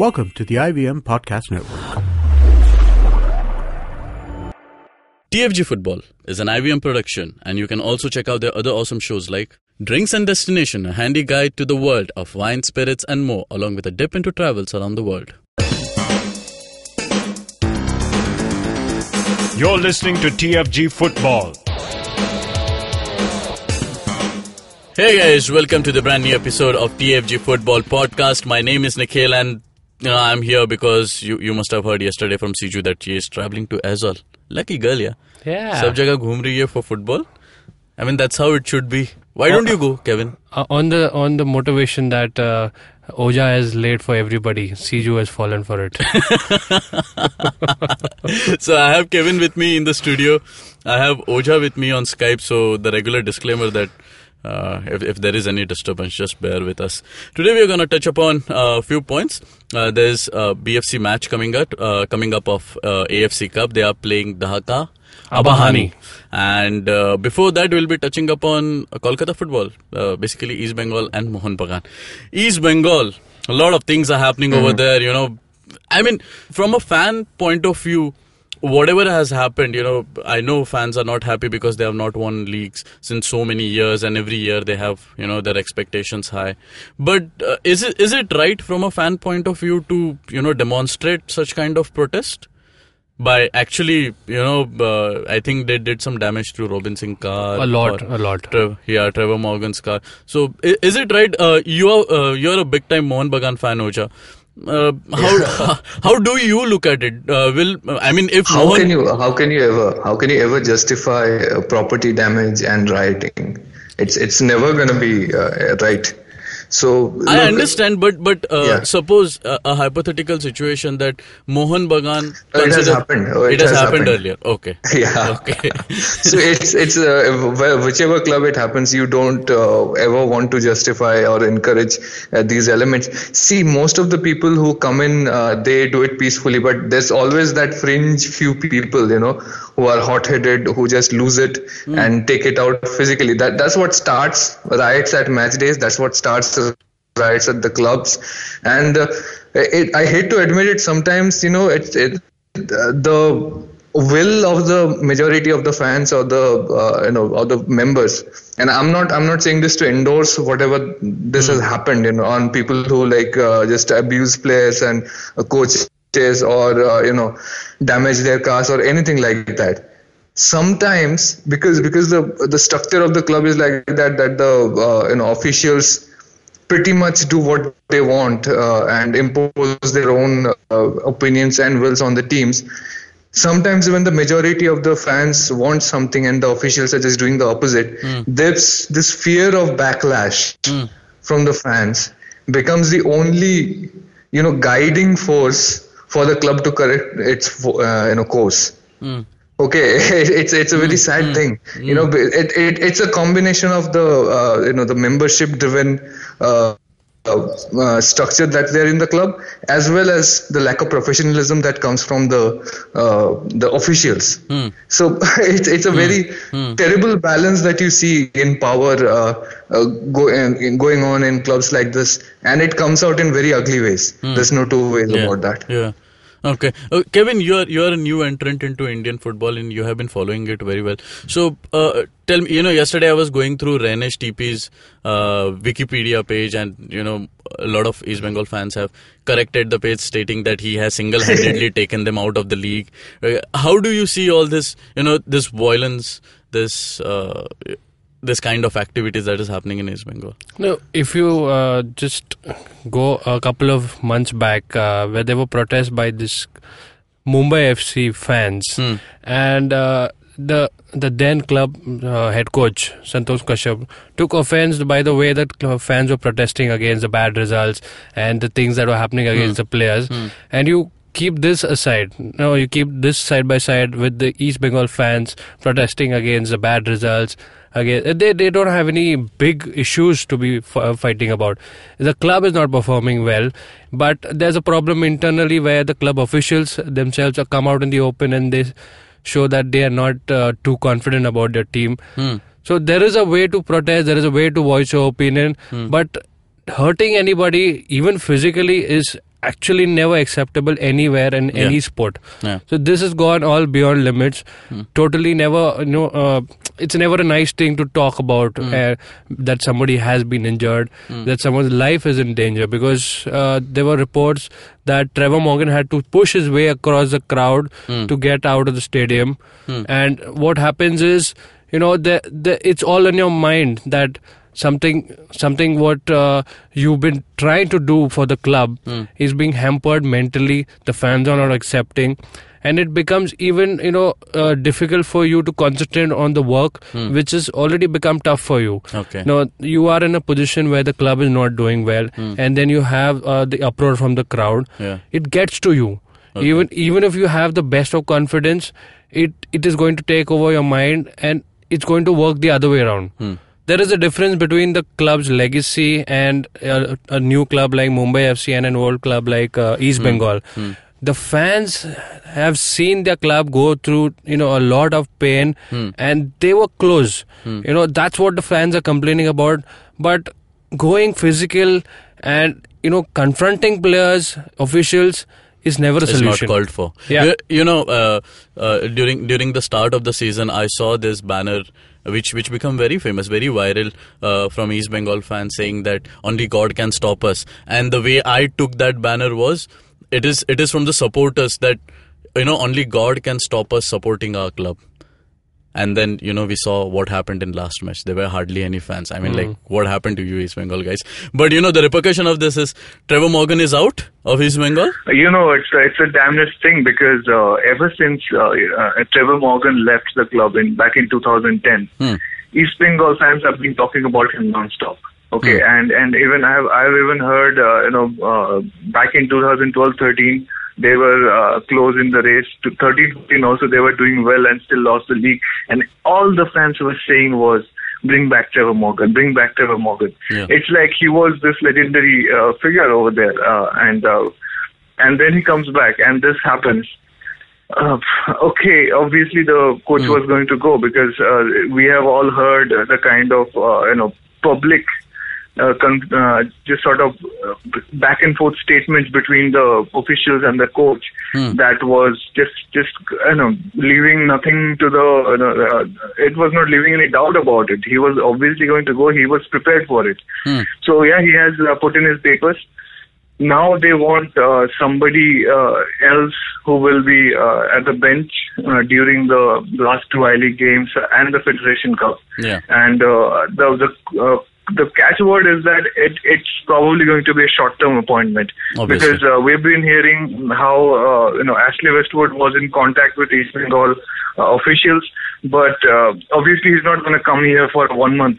Welcome to the IVM Podcast Network. TFG Football is an IVM production, and you can also check out their other awesome shows like Drinks and Destination, a handy guide to the world of wine, spirits, and more, along with a dip into travels around the world. You're listening to TFG Football. Hey guys, welcome to the brand new episode of TFG Football Podcast. My name is Nikhil, and uh, I'm here because you you must have heard yesterday from Siju that she is traveling to Aizawl. Lucky girl, yeah. Yeah. Sab जगह ghum रही for football. I mean that's how it should be. Why oh, don't you go, uh, Kevin? Uh, on the on the motivation that uh, Oja has laid for everybody, Siju has fallen for it. so I have Kevin with me in the studio. I have Oja with me on Skype. So the regular disclaimer that uh, if, if there is any disturbance, just bear with us. Today we are going to touch upon a few points. Uh, there's a BFC match coming up, uh, coming up of uh, AFC Cup. They are playing Dhaka. Abahani. And uh, before that, we'll be touching upon uh, Kolkata football, uh, basically East Bengal and Mohun Bagan. East Bengal, a lot of things are happening over there, you know. I mean, from a fan point of view, whatever has happened, you know, I know fans are not happy because they have not won leagues since so many years, and every year they have, you know, their expectations high. But uh, is it is it right from a fan point of view to, you know, demonstrate such kind of protest? By actually, you know, uh, I think they did some damage to Robin Singh car. a lot, a lot. Trev, yeah, Trevor Morgan's car. So i- is it right? Uh, you are uh, you're a big time Mohun Bagan fan, Oja. Uh, how how do you look at it? Uh, will I mean if How can you how can you ever how can you ever justify uh, property damage and rioting? It's it's never going to be uh, right. So I look, understand, but but uh, Yeah. suppose uh, a hypothetical situation that Mohun Bagan Oh, it has happened. Oh, it, it has, has happened, happened. earlier. Okay. Yeah. Okay. so it's it's uh, whichever club it happens, you don't uh, ever want to justify or encourage uh, these elements. See, most of the people who come in, uh, they do it peacefully, but there's always that fringe few people, you know, who are hot-headed, who just lose it and take it out physically. That that's what starts riots at match days. That's what starts riots at the clubs, and uh, it, I hate to admit it. Sometimes, you know, it, it the will of the majority of the fans or the uh, you know or the members and i'm not i'm not saying this to endorse whatever this has happened you know on people who like uh, just abuse players and uh, coaches or uh, you know damage their cars or anything like that. Sometimes because because the the structure of the club is like that that the uh, you know officials pretty much do what they want uh, and impose their own uh, opinions and wills on the teams. Sometimes when the majority of the fans want something and the officials are just doing the opposite, there's this fear of backlash from the fans becomes the only you know guiding force for the club to correct its uh, you know course. Okay it's it's a very sad thing. You know it, it it's a combination of the uh, you know the membership driven uh, uh, uh, structure that they're in the club as well as the lack of professionalism that comes from the uh, the officials. So it's it's a very terrible balance that you see in power uh, uh, go, in, in going on in clubs like this and it comes out in very ugly ways. There's no two ways Yeah. about that. Yeah. Okay, uh, Kevin, you are you are a new entrant into Indian football, and you have been following it very well. So, uh, tell me, you know, yesterday I was going through Rehenesh TP's uh, Wikipedia page, and you know, a lot of East Bengal fans have corrected the page, stating that he has single-handedly taken them out of the league. Uh, how do you see all this? You know, this violence, this. This kind of activities that is happening in East Bengal. No, if you uh, just go a couple of months back, uh, where there were protests by this Mumbai FC fans, and uh, the the then club uh, head coach Santosh Kashyap took offense by the way that fans were protesting against the bad results and the things that were happening against the players, and you keep this aside. No, you keep this side by side with the East Bengal fans protesting against the bad results. Again, they they don't have any big issues to be f- uh, fighting about. The club is not performing well, but there's a problem internally where the club officials themselves have come out in the open and they show that they are not uh, too confident about their team. So there is a way to protest. There is a way to voice your opinion, but hurting anybody, even physically, is actually never acceptable anywhere in Yeah. any sport. Yeah. So this has gone all beyond limits. Totally never, you know, uh, it's never a nice thing to talk about uh, that somebody has been injured, that someone's life is in danger because uh, there were reports that Trevor Morgan had to push his way across the crowd to get out of the stadium. And what happens is, you know, the, the, it's all in your mind that something something what uh, you've been trying to do for the club is being hampered mentally the fans are not accepting and it becomes even you know uh, difficult for you to concentrate on the work which has already become tough for you. Okay. now you are in a position where the club is not doing well and then you have uh, the uproar from the crowd. Yeah. it gets to you. Even even if you have the best of confidence it it is going to take over your mind and it's going to work the other way around there is a difference between the club's legacy and a, a new club like Mumbai FC and an old club like uh, East hmm. Bengal. Hmm. The fans have seen their club go through, you know, a lot of pain, hmm. and they were close. You know, that's what the fans are complaining about. But going physical and you know confronting players, officials is never a It's solution. not called for. Yeah. You, you know, uh, uh, during during the start of the season, I saw this banner. Which which become very famous, very viral uh, from East Bengal fans saying that only God can stop us. And the way I took that banner was, it is it is from the supporters that you know only God can stop us supporting our club. And then you know we saw what happened in last match. There were hardly any fans. I mean, like what happened to you, East Bengal guys? But you know the repercussion of this is Trevor Morgan is out of East Bengal. You know, it's it's a damnedest thing because uh, ever since uh, uh, Trevor Morgan left the club in back in 2010, Hmm. East Bengal fans have been talking about him non-stop. Okay, and and even I've I've even heard uh, you know uh, back in 2012-13 they were uh, close in the race to 13-14 also they were doing well and still lost the league. And all the fans were saying was bring back Trevor Morgan bring back Trevor Morgan. Yeah. it's like he was this legendary uh, figure over there uh, and uh, and then he comes back and this happens. Uh, okay, obviously the coach was going to go because uh, we have all heard the kind of uh, you know public uh, con- uh, just sort of uh, back and forth statements between the officials and the coach that was just just you know leaving nothing to the uh, it was not leaving any doubt about it. He was obviously going to go. He was prepared for it. So yeah, he has uh, put in his papers now they want uh, somebody uh, else who will be uh, at the bench uh, during the last two I League games and the Federation Cup. Yeah. And uh, the the uh, the catchword is that it, it's probably going to be a short-term appointment Obviously. because uh, we've been hearing how uh, you know Ashley Westwood was in contact with East Bengal uh, officials, but uh, obviously he's not going to come here for a one-month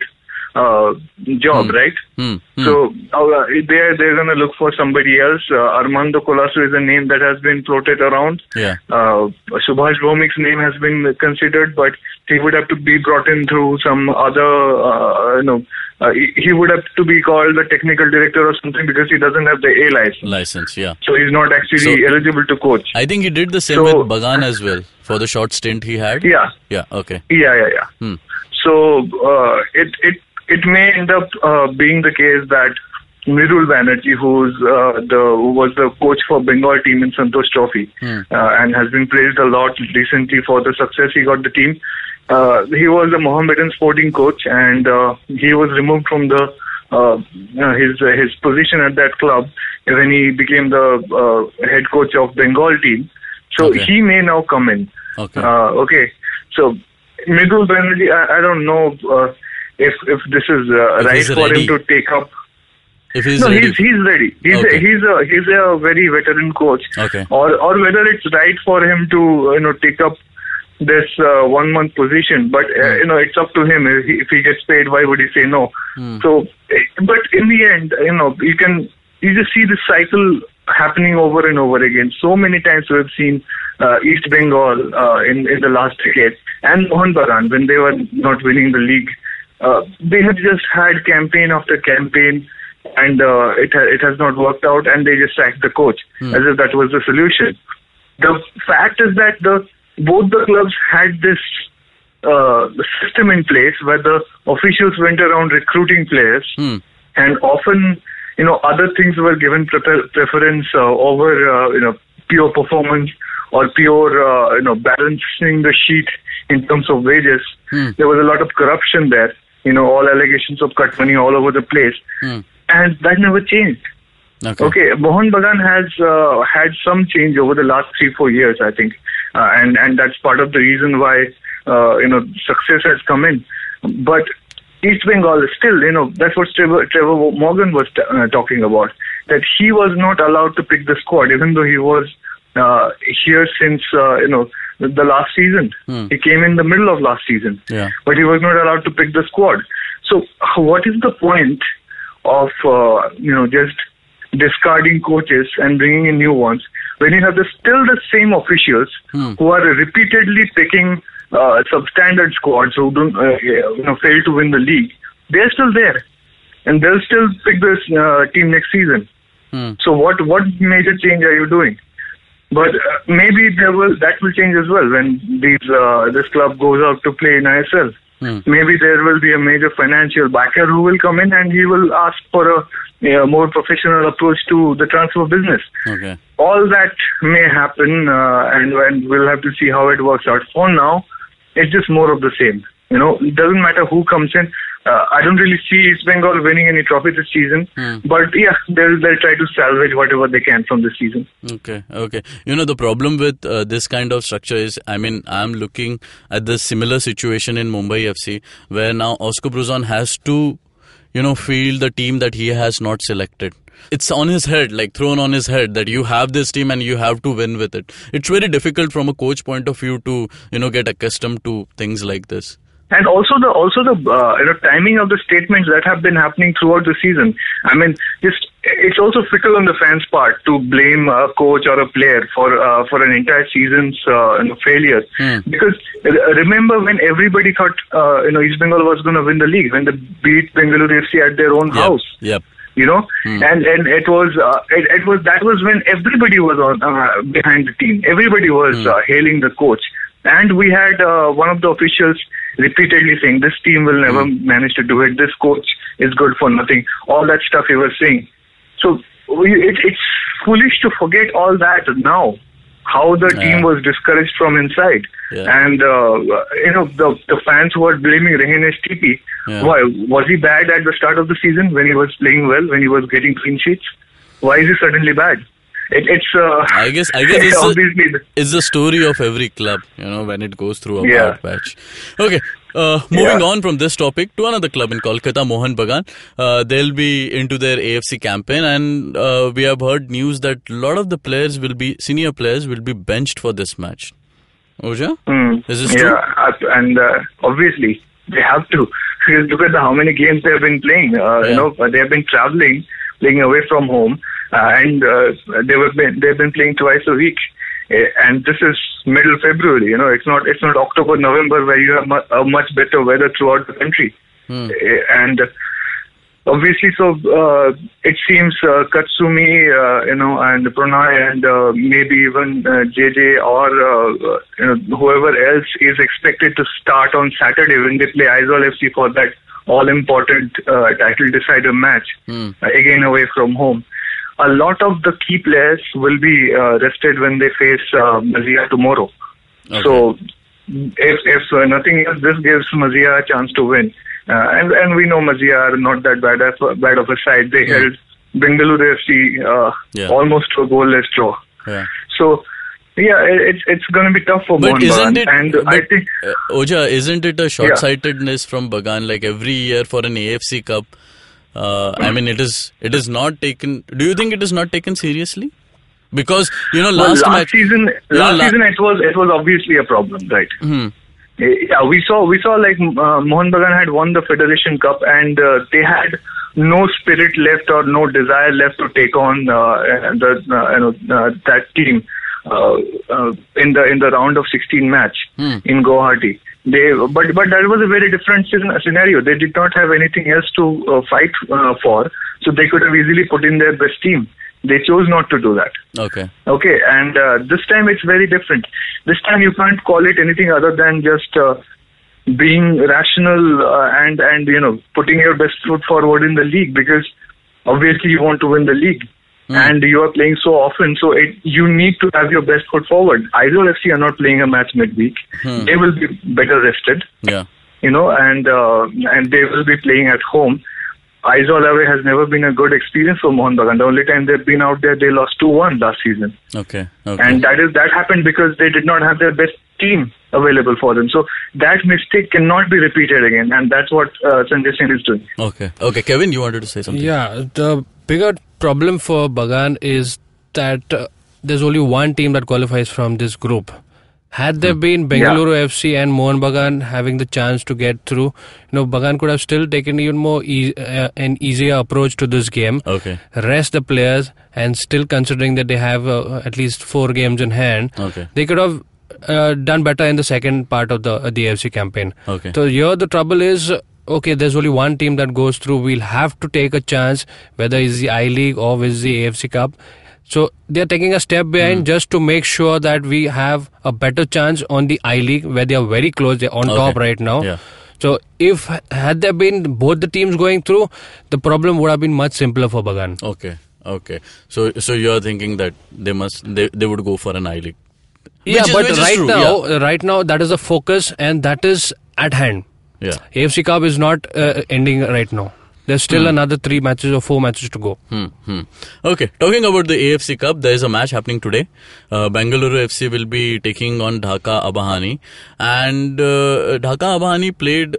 uh, job, right? Hmm. Hmm. So uh, they're they're gonna look for somebody else. Uh, Armando Colaco is a name that has been floated around. Yeah. Uh, Subhash Bhowmick's name has been considered, but he would have to be brought in through some other, uh, you know, uh, he, would have to be called the technical director or something because he doesn't have the A license. license. Yeah. So he's not actually So- eligible to coach. I think he did the same So- with Bagan as well for the short stint he had. Yeah. Yeah. Okay. Yeah, yeah, yeah. Hmm. So uh, it it it may end up uh, being the case that Mridul Banerjee, who's uh, the who was the coach for Bengal team in Santosh Trophy, Hmm. uh, and has been praised a lot recently for the success he got the team. Uh, he was a Mohammedan sporting coach, and uh, he was removed from the uh, uh, his uh, his position at that club when he became the uh, head coach of Bengal team. So Okay. he may now come in. Okay. Uh, okay. So Mridul Banerjee, I, I don't know uh, if if this is uh, If right for ready. him to take up. If he's no, ready. he's he's ready. He's Okay. a, he's a he's a very veteran coach. Okay. Or or whether it's right for him to you know take up this uh, one month position, but Hmm. uh, you know it's up to him. If he, if he gets paid, why would he say no? Hmm. So, eh, but in the end, you know, you can you just see this cycle happening over and over again. So many times we have seen uh, East Bengal uh, in in the last decade and Mohun Bagan when they were not winning the league. Uh, they have just had campaign after campaign, and uh, it ha- it has not worked out, and they just sacked the coach as if that was the solution. The fact is that the both the clubs had this uh, system in place where the officials went around recruiting players, Hmm. and often you know, other things were given prefer- preference uh, over, uh, you know, pure performance or pure, uh, you know, balancing the sheet in terms of wages. There was a lot of corruption there. You know, all allegations of cut money all over the place, and that never changed. Okay. Okay, Mohun Bagan has uh, had some change over the last three, four years, I think, uh, and and that's part of the reason why uh, you know success has come in. But East Bengal is still, you know, that's what Trevor, Trevor Morgan was t- uh, talking about. That he was not allowed to pick the squad, even though he was uh, here since uh, you know the, last season. He came in the middle of last season, Yeah. but he was not allowed to pick the squad. So, what is the point of uh, you know just discarding coaches and bringing in new ones when you have the, still the same officials who are repeatedly picking uh, substandard squads who don't uh, you know fail to win the league? They're still there, and they'll still pick this uh, team next season. So, what what major change are you doing? But uh, maybe there will that will change as well when these uh, this club goes out to play in ISL. Maybe there will be a major financial backer who will come in and he will ask for a, a more professional approach to the transfer business. Okay. All that may happen, uh, and, and we'll have to see how it works out. For now, it's just more of the same. You know, it doesn't matter who comes in. Uh, I don't really see East Bengal winning any trophy this season, but yeah, they'll they'll try to salvage whatever they can from this season. Okay, okay. You know, the problem with uh, this kind of structure is, I mean, I'm looking at the similar situation in Mumbai FC, where now Oscar Bruzon has to, you know, field the team that he has not selected. It's on his head, like thrown on his head, that you have this team and you have to win with it. It's very difficult from a coach point of view to, you know, get accustomed to things like this. And also the also the uh, you know timing of the statements that have been happening throughout the season. I mean, just it's also fickle on the fans' part to blame a coach or a player for uh, for an entire season's uh, you know, failure. Because uh, remember when everybody thought uh, you know East Bengal was going to win the league when they beat Bengaluru FC at their own Yep, house. Yep. you know? And and it was uh, it, it was that was when everybody was on uh, behind the team. Everybody was uh, hailing the coach. And we had uh, one of the officials repeatedly saying this team will never manage to do it. This coach is good for nothing. All that stuff he was saying. So it, it's foolish to forget all that now how the Yeah. team was discouraged from inside. Yeah. and uh, you know the the fans who were blaming Rehenesh TP Yeah. why was he bad at the start of the season when he was playing well when he was getting clean sheets? Why is he suddenly bad it, it's uh, I guess I guess it's a- obviously it's the story of every club, you know, when it goes through a Yeah. bad patch. Okay, uh, moving Yeah. on from this topic to another club in Kolkata, Mohun Bagan. Uh, they'll be into their AFC campaign, and uh, we have heard news that a lot of the players will be senior players will be benched for this match. Oja, Mm. is this true? yeah, and uh, obviously they have to. Because look at the, how many games they have been playing. Uh, Yeah. You know, they have been traveling, playing away from home, and uh, they were been, they've been playing twice a week. Uh, And this is middle February. You know, it's not it's not October, November where you have mu- a much better weather throughout the country. Uh, And obviously, so uh, it seems uh, Katsumi, uh, you know, and Pranay, and uh, maybe even uh, JJ or uh, uh, you know whoever else is expected to start on Saturday when they play Aizawl FC for that all-important uh, title decider match Hmm. uh, again away from home. A lot of the key players will be uh, rested when they face uh, Maziya tomorrow. Okay. So if if uh, nothing else, this gives Maziya a chance to win. Uh, and and we know Maziya are not that bad of, bad of a side. They held Bengaluru FC uh, Yeah. almost to a goalless draw. Yeah. So yeah, it, it's it's going to be tough for But isn't Bagan. it? And but, I think uh, Oja, isn't it a short-sightedness from Bagan? Like every year for an AFC Cup, uh, I mean, it is it is not taken. Do you think it is not taken seriously? Because you know, well, last, last match. season, know, last la- season it was it was obviously a problem, right? Hmm. Yeah, we saw we saw like uh, Mohun Bagan had won the Federation Cup and uh, they had no spirit left or no desire left to take on uh, the uh, you know uh, that team uh, uh, in the in the round of 16 match in Guwahati. They but but that was a very different scenario. They did not have anything else to uh, fight uh, for, so they could have easily put in their best team. They chose not to do that. Okay. Okay, and uh, this time it's very different. This time you can't call it anything other than just uh, being rational uh, and and you know putting your best foot forward in the league because obviously you want to win the league. And you are playing so often, so it, you need to have your best foot forward. Aizawl FC are not playing a match midweek; they will be better rested Yeah. you know, and uh, and they will be playing at home. Aizawl away has never been a good experience for Mohun Bagan. The only time they've been out there, they lost 2-1 last season. Okay. Okay. And that is that happened because they did not have their best team available for them. So that mistake cannot be repeated again. And that's what uh, Sanjay Singh is doing. okay. Okay. Kevin, you wanted to say something? Yeah, the bigger problem for Bagan is that uh, there's only one team that qualifies from this group. Had there been Bengaluru FC and Mohun Bagan having the chance to get through, you know, Bagan could have still taken even more e- uh, an easier approach to this game. Okay. Rest the players, and still considering that they have uh, at least four games in hand, Okay. they could have uh, done better in the second part of the uh, the AFC campaign. Okay. So here the trouble is, okay, there's only one team that goes through. We'll have to take a chance, whether it's the I League or it's the AFC Cup. So they're taking a step behind Hmm. just to make sure that we have a better chance on the I League, where they are very close. They're on Okay. top right now. Yeah. So if had there been both the teams going through, the problem would have been much simpler for Bagan. Okay. Okay. So so you're thinking that they must they, they would go for an I League. yeah, is- but right now, yeah. right now that is the focus, and that is at hand. Yeah. AFC Cup is not uh, ending right now. There's still another three matches or four matches to go. Hmm, hmm. Okay, talking about the AFC Cup, there is a match happening today. Uh, Bengaluru FC will be taking on Dhaka Abahani, and uh, Dhaka Abahani played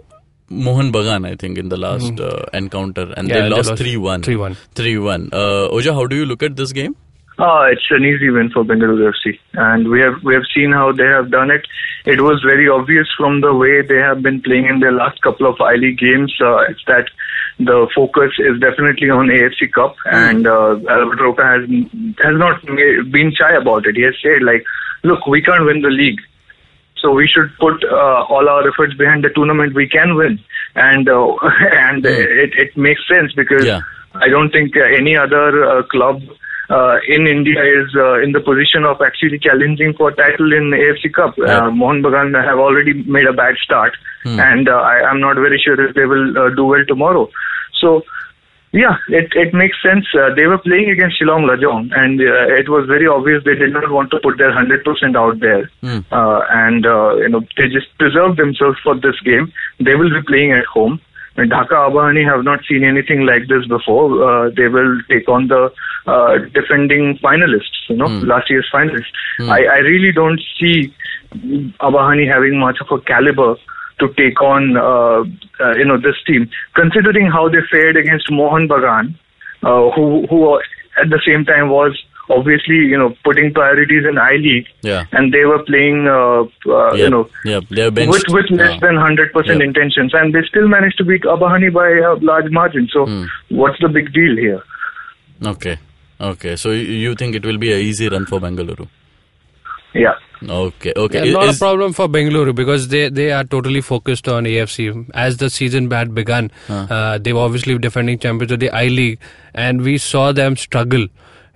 Mohun Bagan, I think, in the last uh, encounter, and Hmm. Yeah, they lost lost 3 1. 3-1. 3 1. Uh, Oja, how do you look at this game? Ah, it's an easy win for Bengaluru FC, and we have we have seen how they have done it. It was very obvious from the way they have been playing in their last couple of I League games. Uh, it's that the focus is definitely on AFC Cup, and uh, Albert Roca has has not been shy about it. He has said like, look, we can't win the league, so we should put uh, all our efforts behind the tournament we can win, and uh, and it it makes sense because Yeah. I don't think uh, any other uh, club uh, in India is uh, in the position of actually challenging for title in AFC Cup. Yeah. Uh, Mohun Bagan have already made a bad start, and uh, I, I'm not very sure if they will uh, do well tomorrow. So. Yeah, it it makes sense. Uh, they were playing against Shillong Lajong, and uh, it was very obvious they did not want to put their hundred percent out there, uh, and uh, you know they just preserved themselves for this game. They will be playing at home. And Dhaka Abahani have not seen anything like this before. Uh, they will take on the uh, defending finalists, you know, last year's finalists. I, I really don't see Abahani having much of a caliber to take on, uh, uh, you know, this team. Considering how they fared against Mohun Bagan, uh, who who at the same time was obviously, you know, putting priorities in I League, Yeah. and they were playing, uh, uh, you know, yep, they're with with less Yeah. than hundred percent Yeah. intentions, and they still managed to beat Abahani by a large margin. So, Hmm. what's the big deal here? Okay. Okay. So you- you think it will be a easy run for Bengaluru? Yeah. Okay. Okay. Yeah, not Is- a problem for Bengaluru because they, they are totally focused on AFC. As the season had begun, uh, they were obviously defending champions of the I League, and we saw them struggle.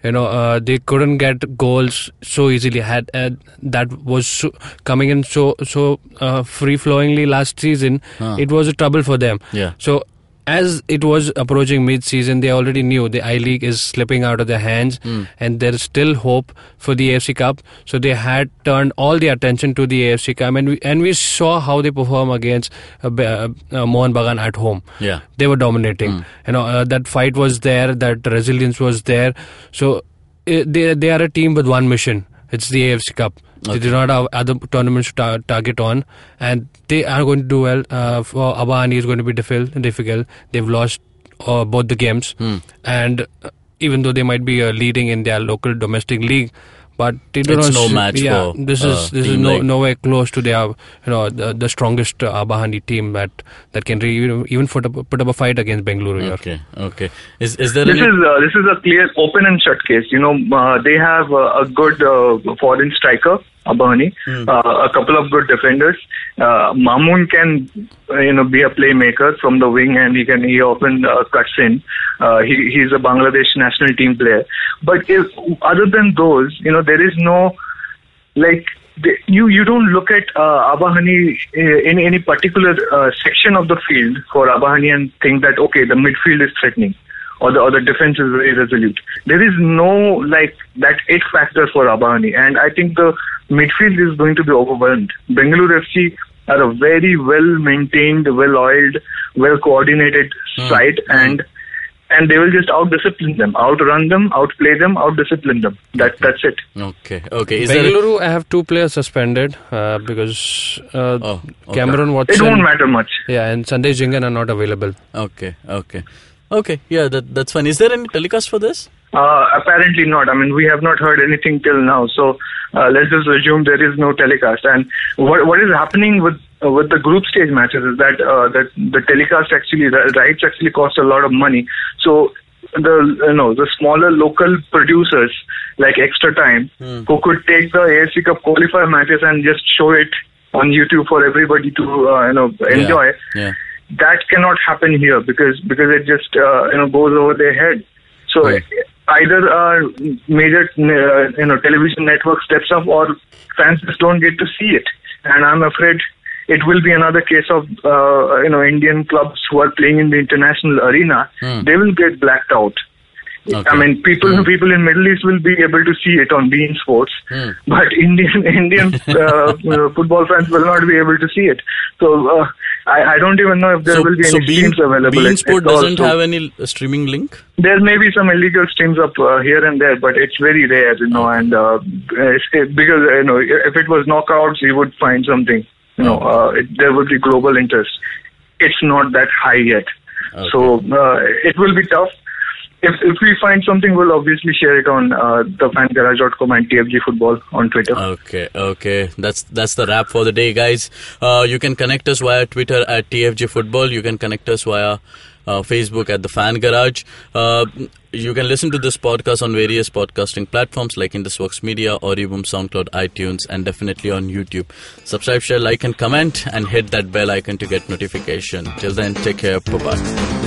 You know, uh, they couldn't get goals so easily. Had uh, that was so, coming in so so uh, free flowingly last season, it was a trouble for them. Yeah. So as it was approaching mid-season, they already knew the I League is slipping out of their hands, and there is still hope for the AFC Cup. So they had turned all the attention to the AFC Cup, and we and we saw how they perform against uh, uh, uh, Mohun Bagan at home. Yeah. they were dominating. You know uh, that fight was there, that resilience was there. So uh, they they are a team with one mission. It's the AFC Cup. They do not have other tournaments to tar- target on, and they are going to do well. Uh, for Abahani is going to be difficult. difficult. They've lost uh, both the games, and uh, even though they might be uh, leading in their local domestic league, but they do It's not. no s- match yeah, for, this uh, is this is no like- nowhere close to their you know the, the strongest uh, Abahani team that that can re- even even put up put up a fight against Bengaluru. here. Okay. Okay. Is is there This any? is uh, this is a clear open and shut case. You know, uh, they have uh, a good uh, foreign striker, Abahani, uh, a couple of good defenders. Uh, Mamoon can, uh, you know, be a playmaker from the wing, and he can he often uh, cuts in. Uh, he he's a Bangladesh national team player. But if other than those, you know, there is no like the, you you don't look at uh, Abahani uh, in any particular uh, section of the field for Abahani and think that okay the midfield is threatening or the or the defense is very resolute. There is no like that it factor for Abahani, and I think the midfield is going to be overwhelmed. Bengaluru FC are a very well maintained, well oiled, well coordinated side, and and they will just out discipline them, outrun them, outplay them, out discipline them. That that's it. Okay, okay. Is there? Bengaluru, I have two players suspended uh, because uh, Oh, okay. Cameron Watson. It Watson, won't matter much. yeah, and Sandesh Jhingan are not available. Okay, okay, okay. Yeah, that that's fine. Is there any telecast for this? Uh, apparently not. I mean, we have not heard anything till now. So uh, let's just assume there is no telecast. And what what is happening with uh, with the group stage matches is that uh, that the telecast actually the rights actually cost a lot of money. So the you know the smaller local producers like Extra Time who could take the AFC Cup qualifier matches and just show it on YouTube for everybody to uh, you know enjoy Yeah. that cannot happen here because because it just uh, you know goes over their head. So Right. Either uh, major uh, you know television network steps up or fans just don't get to see it, and I'm afraid it will be another case of uh, you know Indian clubs who are playing in the international arena. They will get blacked out. Okay. I mean, people people in Middle East will be able to see it on Bein Sports, but Indian Indian uh, uh, football fans will not be able to see it. So uh, I, I don't even know if there so, will be so any Bean, streams available. Bean at- Sport at all. doesn't have any streaming link. There may be some illegal streams up uh, here and there, but it's very rare, you know. And uh, it, because you know, if it was knockouts, you would find something. You know, uh, it, there would be global interest. It's not that high yet, so uh, it will be tough. If if we find something, we'll obviously share it on uh, the fangarage.com and TFG Football on Twitter. Okay, okay. That's that's the wrap for the day, guys. Uh, you can connect us via Twitter at TFG Football. You can connect us via uh, Facebook at the Fan Garage. Uh, you can listen to this podcast on various podcasting platforms like Indusvox Media, Audioboom, SoundCloud, iTunes, and definitely on YouTube. Subscribe, share, like, and comment, and hit that bell icon to get notification. Till then, take care. Bye bye.